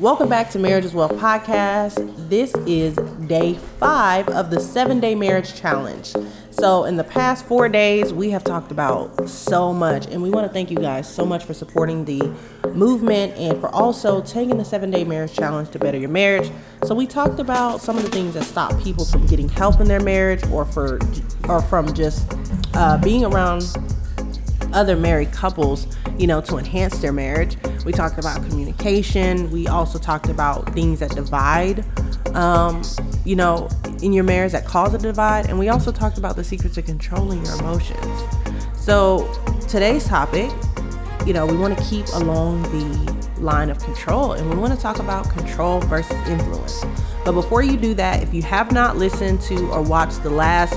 Welcome back to Marriage is Wealth podcast. This is day five of the seven day marriage challenge. So, in the past four days, we have talked about so much, and we want to thank you guys so much for supporting the movement and for also taking the seven day marriage challenge to better your marriage. So, we talked about some of the things that stop people from getting help in their marriage or for or from just uh, being around other married couples, you know, to enhance their marriage. We talked about communication. We also talked about things that divide, um, you know, in your marriage that cause a divide. And we also talked about the secrets of controlling your emotions. So today's topic, you know, we want to keep along the line of control and we want to talk about control versus influence. But before you do that, if you have not listened to or watched the last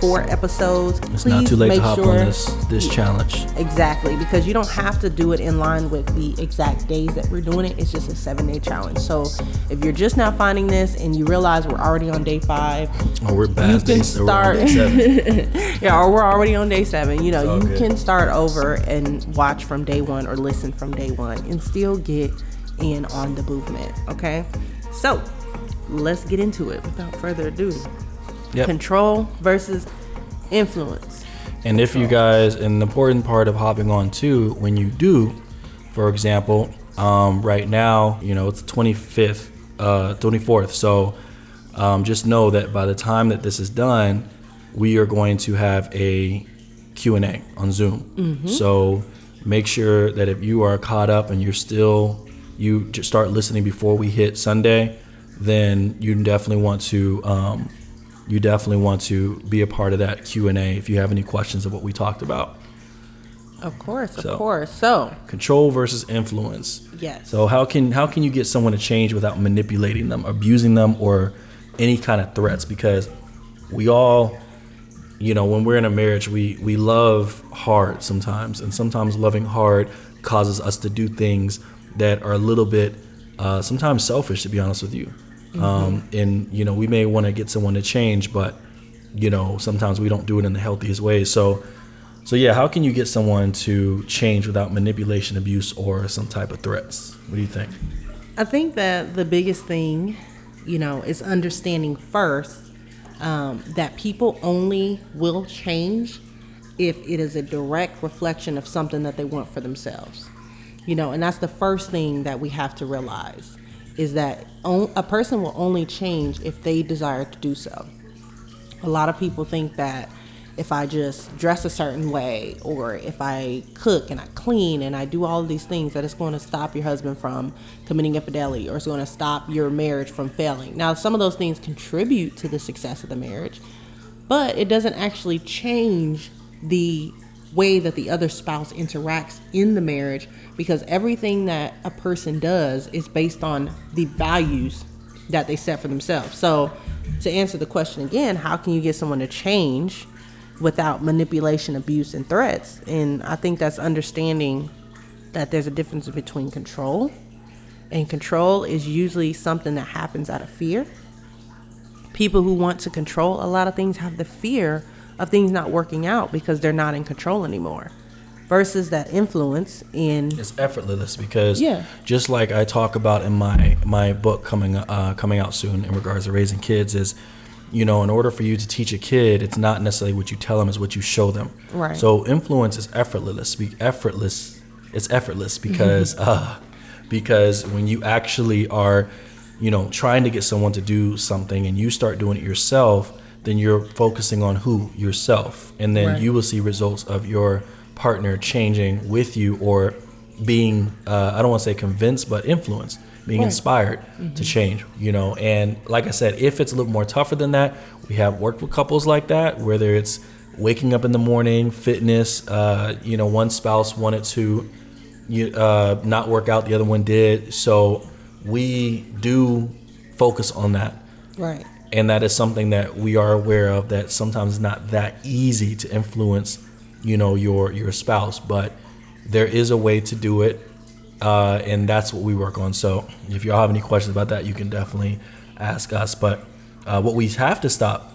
four episodes. It's Please not too late make to hop sure on this this challenge. Exactly, because you don't have to do it in line with the exact days that we're doing it. It's just a seven day challenge. So if you're just now finding this and you realize we're already on day five, Oh, we're bad. you can start. yeah, or we're already on day seven. You know, you good. can start over and watch from day one or listen from day one and still get in on the movement. Okay, so let's get into it without further ado. Yep. Control versus influence. And if you guys, an important part of hopping on too, when you do, for example, um, right now, you know, it's the 25th, uh, 24th. So um, just know that by the time that this is done, we are going to have a Q&A on Zoom. So make sure that if you are caught up and you're still, you just start listening before we hit Sunday, then you definitely want to um, you definitely want to be a part of that q&a if you have any questions of what we talked about Of course, of course. So control versus influence yes. so how can how can you get someone to change without manipulating them abusing them or any kind of threats because we all you know when we're in a marriage we we love hard sometimes and sometimes loving hard causes us to do things that are a little bit uh, sometimes selfish to be honest with you um, and you know we may want to get someone to change but you know sometimes we don't do it in the healthiest ways so so yeah how can you get someone to change without manipulation abuse or some type of threats? What do you think? I think that the biggest thing, you know, is understanding first um, that people only will change if it is a direct reflection of something that they want for themselves. You know, and that's the first thing that we have to realize is that a person will only change if they desire to do so. A lot of people think that if I just dress a certain way or if I cook and I clean and I do all of these things that it's going to stop your husband from committing infidelity or it's going to stop your marriage from failing. Now, some of those things contribute to the success of the marriage, but it doesn't actually change the way that the other spouse interacts in the marriage because everything that a person does is based on the values that they set for themselves. So, to answer the question again, how can you get someone to change without manipulation, abuse, and threats? And I think that's understanding that there's a difference between control, and control is usually something that happens out of fear. People who want to control a lot of things have the fear of things not working out because they're not in control anymore. Versus that influence in it's effortless because Yeah. just like I talk about in my my book coming uh, coming out soon in regards to raising kids is you know in order for you to teach a kid it's not necessarily what you tell them it's what you show them Right. so influence is effortless be effortless it's effortless because uh because when you actually are you know trying to get someone to do something and you start doing it yourself then you're focusing on who yourself and then Right. you will see results of your partner changing with you or being uh, i don't want to say convinced but influenced being Right. inspired to change you know and like i said if it's a little more tougher than that we have worked with couples like that whether it's waking up in the morning fitness uh, you know one spouse wanted to you, uh, not work out the other one did so we do focus on that right. And that is something that we are aware of that sometimes it's not that easy to influence you know your your spouse but there is a way to do it uh, and that's what we work on. So if y'all have any questions about that you can definitely ask us. But uh, what we have to stop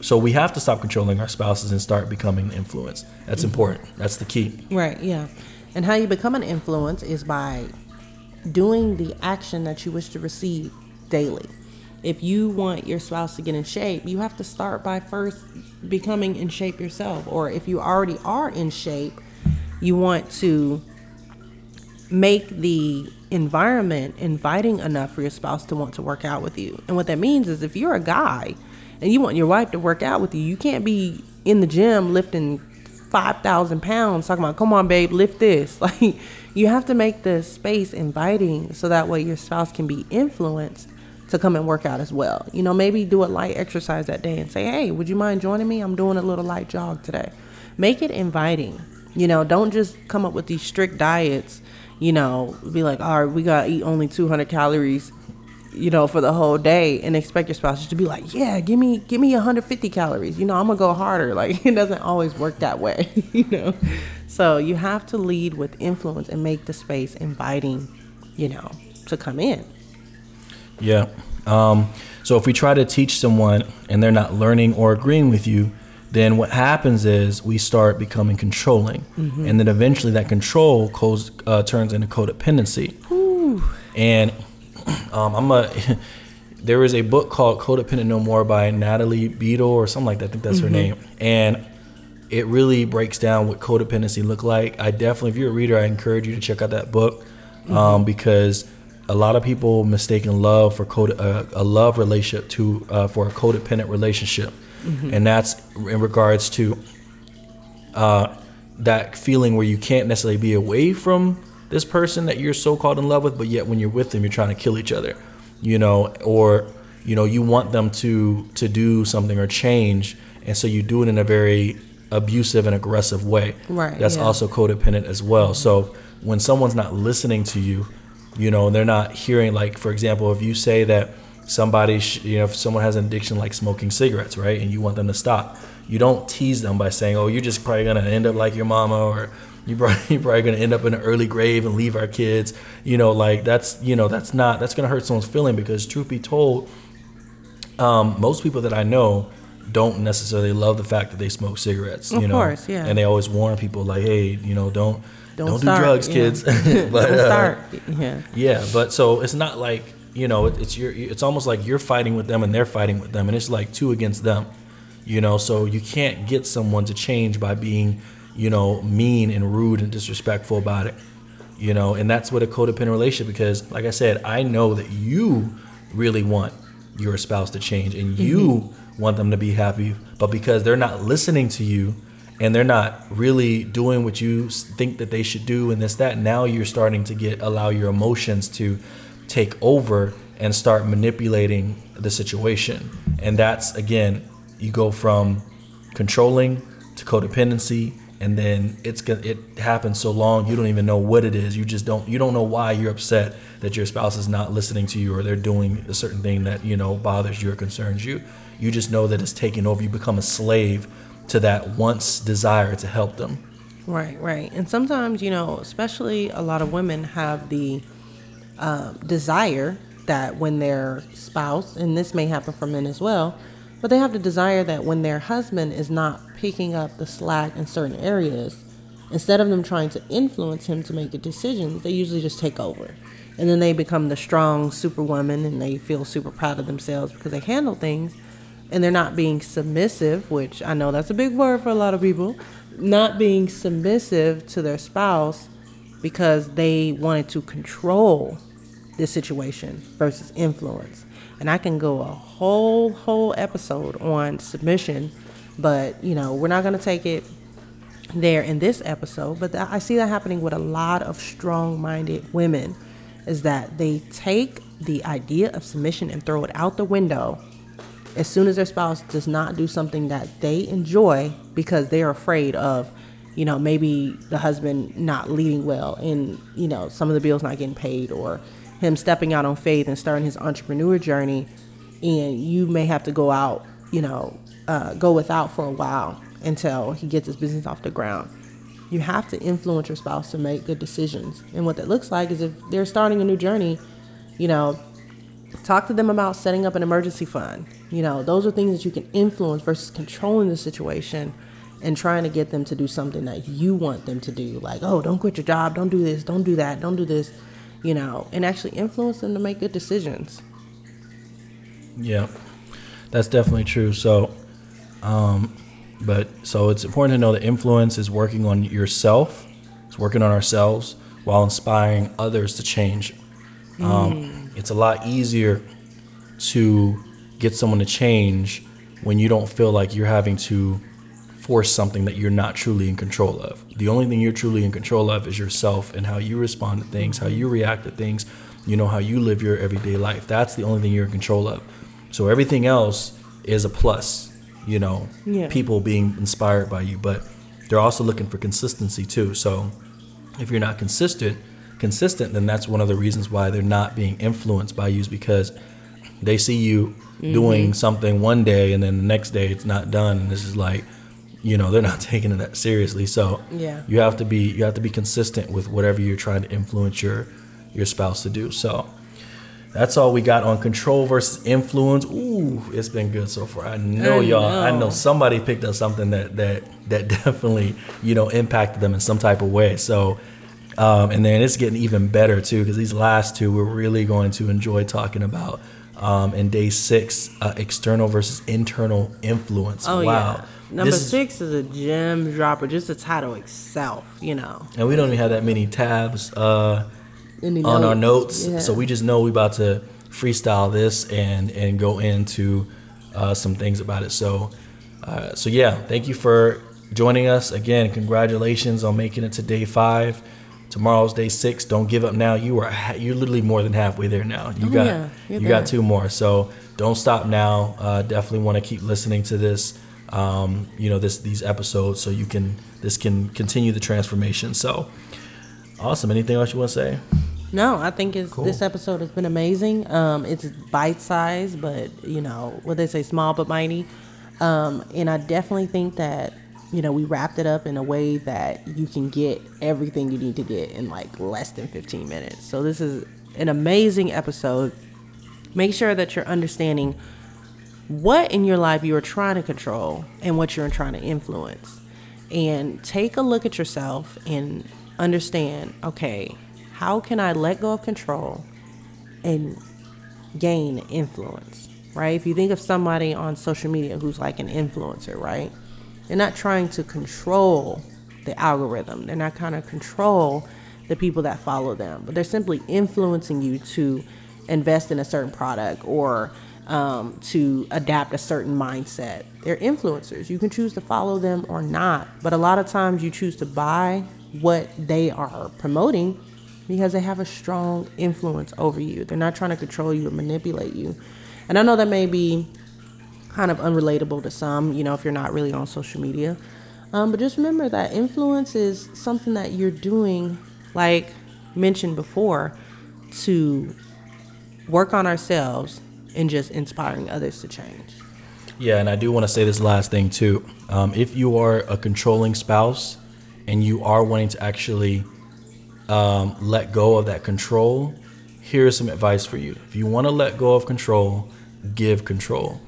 so we have to stop controlling our spouses and start becoming influence that's important. That's the key. Right, yeah. And how you become an influence is by doing the action that you wish to receive daily. If you want your spouse to get in shape, you have to start by first becoming in shape yourself. Or if you already are in shape, you want to make the environment inviting enough for your spouse to want to work out with you. And what that means is if you're a guy and you want your wife to work out with you, you can't be in the gym lifting 5,000 pounds talking about, come on, babe, lift this. Like, you have to make the space inviting so that way your spouse can be influenced to come and work out as well. You know, maybe do a light exercise that day and say, hey, would you mind joining me? I'm doing a little light jog today. Make it inviting. You know, don't just come up with these strict diets you know, be like, all right, we gotta eat only 200 calories, you know, for the whole day, and expect your spouse to be like, yeah, give me, give me 150 calories. You know, I'm gonna go harder. Like it doesn't always work that way, you know. So you have to lead with influence and make the space inviting, you know, to come in. Yeah. Um, so if we try to teach someone and they're not learning or agreeing with you, then what happens is we start becoming controlling, mm-hmm. and then eventually that control goes, uh, turns into codependency. Ooh. And um, I'm a. there is a book called Codependent No More by Natalie Beadle or something like that. I think that's mm-hmm. her name, and it really breaks down what codependency look like. I definitely, if you're a reader, I encourage you to check out that book mm-hmm. um, because a lot of people mistaken love for code, uh, a love relationship to uh, for a codependent relationship mm-hmm. and that's in regards to uh, that feeling where you can't necessarily be away from this person that you're so called in love with, but yet when you're with them, you're trying to kill each other, you know, or you know you want them to to do something or change, and so you do it in a very abusive and aggressive way. Right. That's yeah. also codependent as well. So when someone's not listening to you, you know, and they're not hearing. Like for example, if you say that somebody, sh- you know, if someone has an addiction like smoking cigarettes, right, and you want them to stop, you don't tease them by saying, "Oh, you're just probably gonna end up like your mama," or "You're probably, you're probably gonna end up in an early grave and leave our kids." You know, like that's you know that's not that's gonna hurt someone's feeling because truth be told, um, most people that I know don't necessarily love the fact that they smoke cigarettes. Of you know, course, yeah. And they always warn people like, "Hey, you know, don't." Don't, don't do drugs, kids. but, don't start. Uh, yeah. Yeah, but so it's not like you know, it's your, it's almost like you're fighting with them and they're fighting with them, and it's like two against them, you know. So you can't get someone to change by being, you know, mean and rude and disrespectful about it, you know. And that's what a codependent relationship, because like I said, I know that you really want your spouse to change and you mm-hmm. want them to be happy, but because they're not listening to you and they're not really doing what you think that they should do and this that. Now you're starting to get allow your emotions to take over and start manipulating the situation. And that's again, you go from controlling to codependency and then it's it happens so long you don't even know what it is. You just don't you don't know why you're upset that your spouse is not listening to you or they're doing a certain thing that you know bothers you or concerns you. You just know that it's taking over. You become a slave to that once desire to help them right right and sometimes you know especially a lot of women have the uh, desire that when their spouse, and this may happen for men as well, but they have the desire that when their husband is not picking up the slack in certain areas, instead of them trying to influence him to make a decision, they usually just take over. And then they become the strong superwoman and they feel super proud of themselves because they handle things and they're not being submissive, which I know that's a big word for a lot of people, not being submissive to their spouse because they wanted to control this situation versus influence. And I can go a whole, whole episode on submission, but you know, we're not going to take it there in this episode. But I see that happening with a lot of strong minded women is that they take the idea of submission and throw it out the window as soon as their spouse does not do something that they enjoy because they're afraid of you know maybe the husband not leading well and you know some of the bills not getting paid or him stepping out on faith and starting his entrepreneur journey, and you may have to go out, you know, uh, go without for a while until he gets his business off the ground. You have to influence your spouse to make good decisions. And what that looks like is if they're starting a new journey, you know, talk to them about setting up an emergency fund. You know, those are things that you can influence versus controlling the situation and trying to get them to do something that you want them to do. Like, oh, don't quit your job, don't do this, don't do that, don't do this you know, and actually influence them to make good decisions. Yeah, that's definitely true. So, um, but so it's important to know that influence is working on yourself, it's working on ourselves while inspiring others to change. Um, mm. It's a lot easier to get someone to change when you don't feel like you're having to force something that you're not truly in control of. The only thing you're truly in control of is yourself and how you respond to things, how you react to things, you know, how you live your everyday life. That's the only thing you're in control of. So everything else is a plus, you know, yeah. people being inspired by you, but they're also looking for consistency too. So if you're not consistent, consistent, then that's one of the reasons why they're not being influenced by you is because they see you mm-hmm. doing something one day and then the next day it's not done. And this is like you know they're not taking it that seriously. So yeah. you have to be you have to be consistent with whatever you're trying to influence your your spouse to do. So that's all we got on control versus influence. Ooh it's been good so far. I know I y'all know. i know somebody picked up something that that that definitely you know impacted them in some type of way. So um, and then it's getting even better too because these last two we're really going to enjoy talking about um, in day six uh, external versus internal influence oh, wow yeah Number this six is, is, a gem dropper, just the title itself, you know. And we don't even have that many tabs uh, on notes. our notes, yeah. so we just know we're about to freestyle this and and go into uh, some things about it. So, uh, so yeah, thank you for joining us again. Congratulations on making it to day five. Tomorrow's day six. Don't give up now. You are you're literally more than halfway there now. You oh, got yeah, you there. got two more. So don't stop now. Uh, definitely want to keep listening to this um, you know this these episodes so you can this can continue the transformation so awesome anything else you want to say no i think it's cool. this episode has been amazing um, it's bite size but you know what they say small but mighty um, and i definitely think that you know we wrapped it up in a way that you can get everything you need to get in like less than 15 minutes so this is an amazing episode make sure that you're understanding what in your life you are trying to control and what you're trying to influence. And take a look at yourself and understand okay, how can I let go of control and gain influence, right? If you think of somebody on social media who's like an influencer, right? They're not trying to control the algorithm, they're not trying to control the people that follow them, but they're simply influencing you to invest in a certain product or um, to adapt a certain mindset. They're influencers. You can choose to follow them or not, but a lot of times you choose to buy what they are promoting because they have a strong influence over you. They're not trying to control you or manipulate you. And I know that may be kind of unrelatable to some, you know, if you're not really on social media. Um, but just remember that influence is something that you're doing, like mentioned before, to work on ourselves and just inspiring others to change. Yeah, and I do want to say this last thing too. Um, if you are a controlling spouse and you are wanting to actually um, let go of that control, here's some advice for you. If you want to let go of control, give control.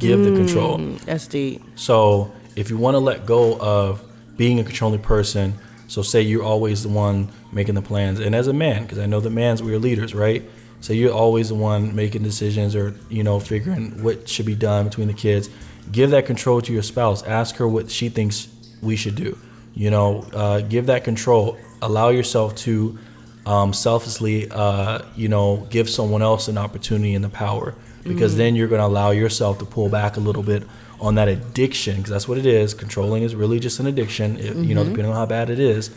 Give mm, the control. That's deep. So if you want to let go of being a controlling person, so say you're always the one making the plans, and as a man, because I know the man's we are leaders, right? So you're always the one making decisions or, you know, figuring what should be done between the kids. Give that control to your spouse. Ask her what she thinks we should do. You know, uh, give that control. Allow yourself to um, selflessly, uh, you know, give someone else an opportunity and the power because mm-hmm. then you're going to allow yourself to pull back a little bit on that addiction because that's what it is. Controlling is really just an addiction, mm-hmm. you know, mm-hmm. depending on how bad it is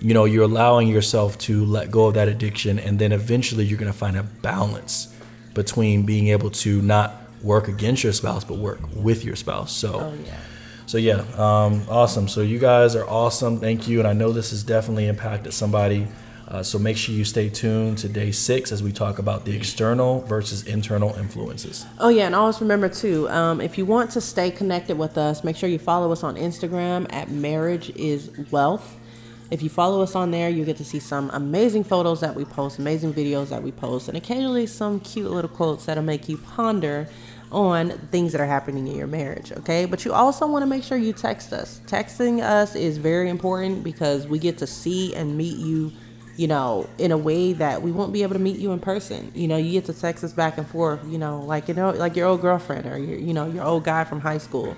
you know you're allowing yourself to let go of that addiction and then eventually you're going to find a balance between being able to not work against your spouse but work with your spouse so oh, yeah. so yeah um, awesome so you guys are awesome thank you and i know this has definitely impacted somebody uh, so make sure you stay tuned to day six as we talk about the external versus internal influences. Oh yeah, and always remember too, um, if you want to stay connected with us, make sure you follow us on Instagram at Marriage is Wealth. If you follow us on there, you get to see some amazing photos that we post, amazing videos that we post, and occasionally some cute little quotes that'll make you ponder on things that are happening in your marriage, okay? But you also want to make sure you text us. Texting us is very important because we get to see and meet you you know, in a way that we won't be able to meet you in person. You know, you get to text us back and forth, you know, like you know, like your old girlfriend or your, you know, your old guy from high school.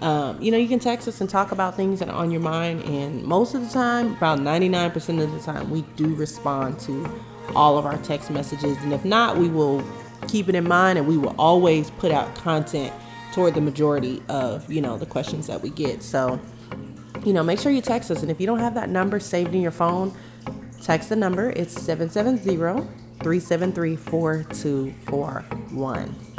Um, you know, you can text us and talk about things that are on your mind, and most of the time, about 99% of the time, we do respond to all of our text messages. And if not, we will keep it in mind, and we will always put out content toward the majority of you know the questions that we get. So, you know, make sure you text us, and if you don't have that number saved in your phone Text the number, it's 770 373 4241.